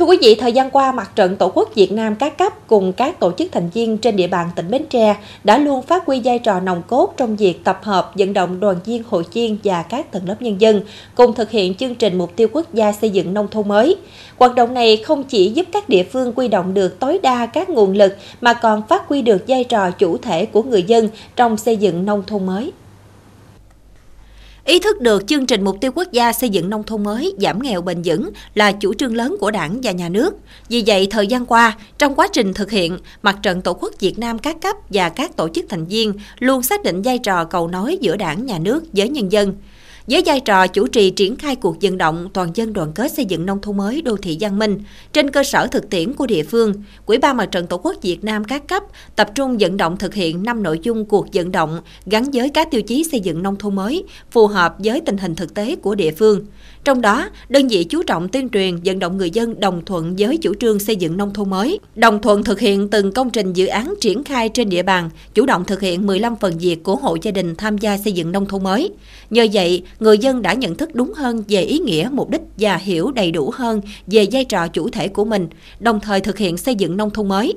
Thưa quý vị, thời gian qua, Mặt trận Tổ quốc Việt Nam các cấp cùng các tổ chức thành viên trên địa bàn tỉnh Bến Tre đã luôn phát huy vai trò nòng cốt trong việc tập hợp, vận động đoàn viên hội viên và các tầng lớp nhân dân cùng thực hiện chương trình mục tiêu quốc gia xây dựng nông thôn mới. Hoạt động này không chỉ giúp các địa phương quy động được tối đa các nguồn lực mà còn phát huy được vai trò chủ thể của người dân trong xây dựng nông thôn mới. Ý thức được chương trình mục tiêu quốc gia xây dựng nông thôn mới, giảm nghèo bền vững là chủ trương lớn của đảng và nhà nước. Vì vậy, thời gian qua, trong quá trình thực hiện, Mặt trận Tổ quốc Việt Nam các cấp và các tổ chức thành viên luôn xác định vai trò cầu nối giữa đảng, nhà nước với nhân dân với vai trò chủ trì triển khai cuộc vận động toàn dân đoàn kết xây dựng nông thôn mới đô thị văn minh trên cơ sở thực tiễn của địa phương, Quỹ ban Mặt trận Tổ quốc Việt Nam các cấp tập trung vận động thực hiện 5 nội dung cuộc vận động gắn với các tiêu chí xây dựng nông thôn mới phù hợp với tình hình thực tế của địa phương. Trong đó, đơn vị chú trọng tuyên truyền vận động người dân đồng thuận với chủ trương xây dựng nông thôn mới, đồng thuận thực hiện từng công trình dự án triển khai trên địa bàn, chủ động thực hiện 15 phần việc của hộ gia đình tham gia xây dựng nông thôn mới. Nhờ vậy, người dân đã nhận thức đúng hơn về ý nghĩa, mục đích và hiểu đầy đủ hơn về vai trò chủ thể của mình, đồng thời thực hiện xây dựng nông thôn mới.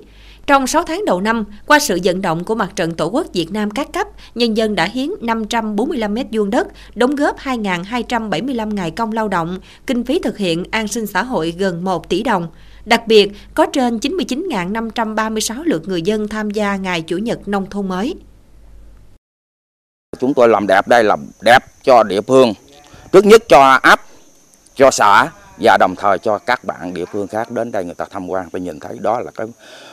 Trong 6 tháng đầu năm, qua sự vận động của Mặt trận Tổ quốc Việt Nam các cấp, nhân dân đã hiến 545 mét vuông đất, đóng góp 2.275 ngày công lao động, kinh phí thực hiện an sinh xã hội gần 1 tỷ đồng. Đặc biệt, có trên 99.536 lượt người dân tham gia Ngày Chủ nhật Nông thôn mới. Chúng tôi làm đẹp đây làm đẹp cho địa phương, trước nhất cho ấp, cho xã, và đồng thời cho các bạn địa phương khác đến đây người ta tham quan và nhìn thấy đó là cái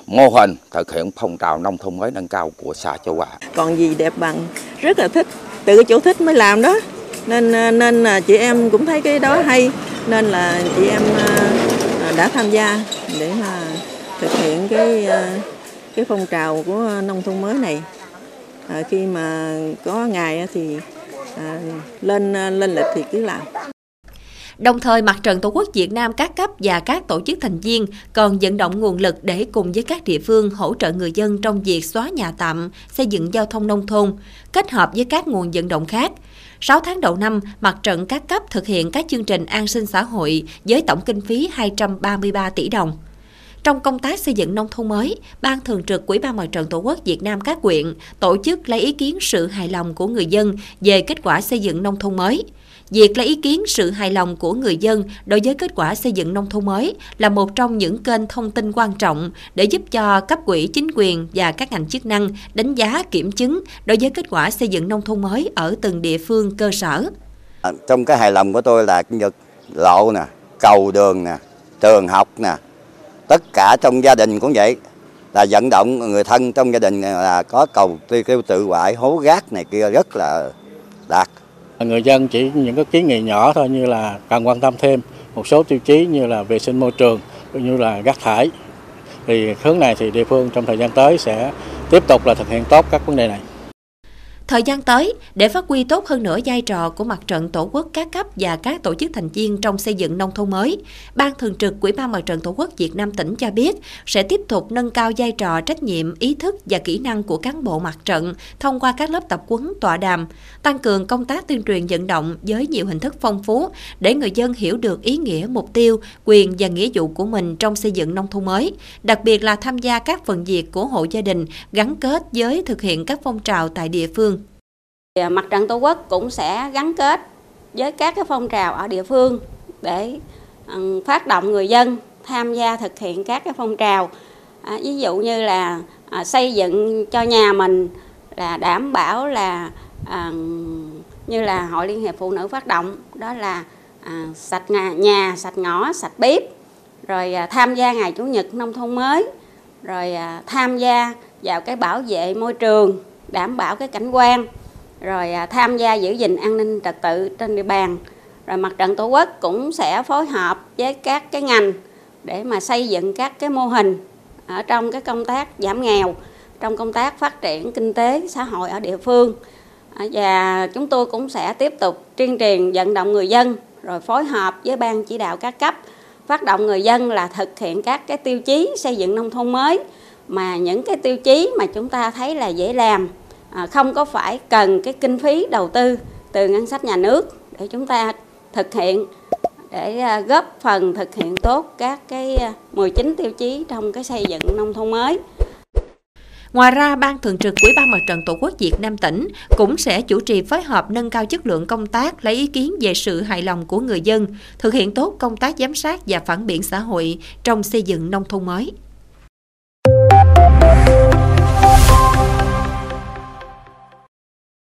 mô hình thực hiện phong trào nông thôn mới nâng cao của xã Châu Hòa. Còn gì đẹp bằng rất là thích, từ cái chỗ thích mới làm đó. Nên nên là chị em cũng thấy cái đó hay nên là chị em à, đã tham gia để mà thực hiện cái à, cái phong trào của nông thôn mới này. À, khi mà có ngày thì à, lên à, lên lịch thì cứ làm. Đồng thời, Mặt trận Tổ quốc Việt Nam các cấp và các tổ chức thành viên còn vận động nguồn lực để cùng với các địa phương hỗ trợ người dân trong việc xóa nhà tạm, xây dựng giao thông nông thôn, kết hợp với các nguồn vận động khác. 6 tháng đầu năm, Mặt trận các cấp thực hiện các chương trình an sinh xã hội với tổng kinh phí 233 tỷ đồng. Trong công tác xây dựng nông thôn mới, Ban Thường trực Quỹ ban Mặt trận Tổ quốc Việt Nam các quyện tổ chức lấy ý kiến sự hài lòng của người dân về kết quả xây dựng nông thôn mới – Việc lấy ý kiến sự hài lòng của người dân đối với kết quả xây dựng nông thôn mới là một trong những kênh thông tin quan trọng để giúp cho cấp quỹ chính quyền và các ngành chức năng đánh giá kiểm chứng đối với kết quả xây dựng nông thôn mới ở từng địa phương cơ sở. À, trong cái hài lòng của tôi là nhật lộ nè, cầu đường nè, trường học nè, tất cả trong gia đình cũng vậy là vận động người thân trong gia đình là có cầu kêu tự hoại hố gác này kia rất là đạt Người dân chỉ những cái kiến nghị nhỏ thôi như là cần quan tâm thêm một số tiêu chí như là vệ sinh môi trường, cũng như là rác thải. Thì hướng này thì địa phương trong thời gian tới sẽ tiếp tục là thực hiện tốt các vấn đề này. Thời gian tới, để phát huy tốt hơn nữa vai trò của mặt trận tổ quốc các cấp và các tổ chức thành viên trong xây dựng nông thôn mới, Ban Thường trực Quỹ ban Mặt trận Tổ quốc Việt Nam tỉnh cho biết sẽ tiếp tục nâng cao vai trò trách nhiệm, ý thức và kỹ năng của cán bộ mặt trận thông qua các lớp tập quấn tọa đàm, tăng cường công tác tuyên truyền vận động với nhiều hình thức phong phú để người dân hiểu được ý nghĩa, mục tiêu, quyền và nghĩa vụ của mình trong xây dựng nông thôn mới, đặc biệt là tham gia các phần việc của hộ gia đình gắn kết với thực hiện các phong trào tại địa phương. À, Mặt trận Tổ quốc cũng sẽ gắn kết với các cái phong trào ở địa phương để ừ, phát động người dân tham gia thực hiện các cái phong trào. À, ví dụ như là à, xây dựng cho nhà mình là đảm bảo là à, như là hội liên hiệp phụ nữ phát động đó là à, sạch nhà, nhà sạch ngõ sạch bếp rồi à, tham gia ngày chủ nhật nông thôn mới rồi à, tham gia vào cái bảo vệ môi trường đảm bảo cái cảnh quan rồi à, tham gia giữ gìn an ninh trật tự trên địa bàn. Rồi mặt trận tổ quốc cũng sẽ phối hợp với các cái ngành để mà xây dựng các cái mô hình ở trong cái công tác giảm nghèo, trong công tác phát triển kinh tế, xã hội ở địa phương. À, và chúng tôi cũng sẽ tiếp tục tuyên truyền, vận động người dân, rồi phối hợp với ban chỉ đạo các cấp, phát động người dân là thực hiện các cái tiêu chí xây dựng nông thôn mới. Mà những cái tiêu chí mà chúng ta thấy là dễ làm À, không có phải cần cái kinh phí đầu tư từ ngân sách nhà nước để chúng ta thực hiện để à, góp phần thực hiện tốt các cái à, 19 tiêu chí trong cái xây dựng nông thôn mới. Ngoài ra, Ban Thường trực Ủy ban Mặt trận Tổ quốc Việt Nam tỉnh cũng sẽ chủ trì phối hợp nâng cao chất lượng công tác, lấy ý kiến về sự hài lòng của người dân, thực hiện tốt công tác giám sát và phản biện xã hội trong xây dựng nông thôn mới.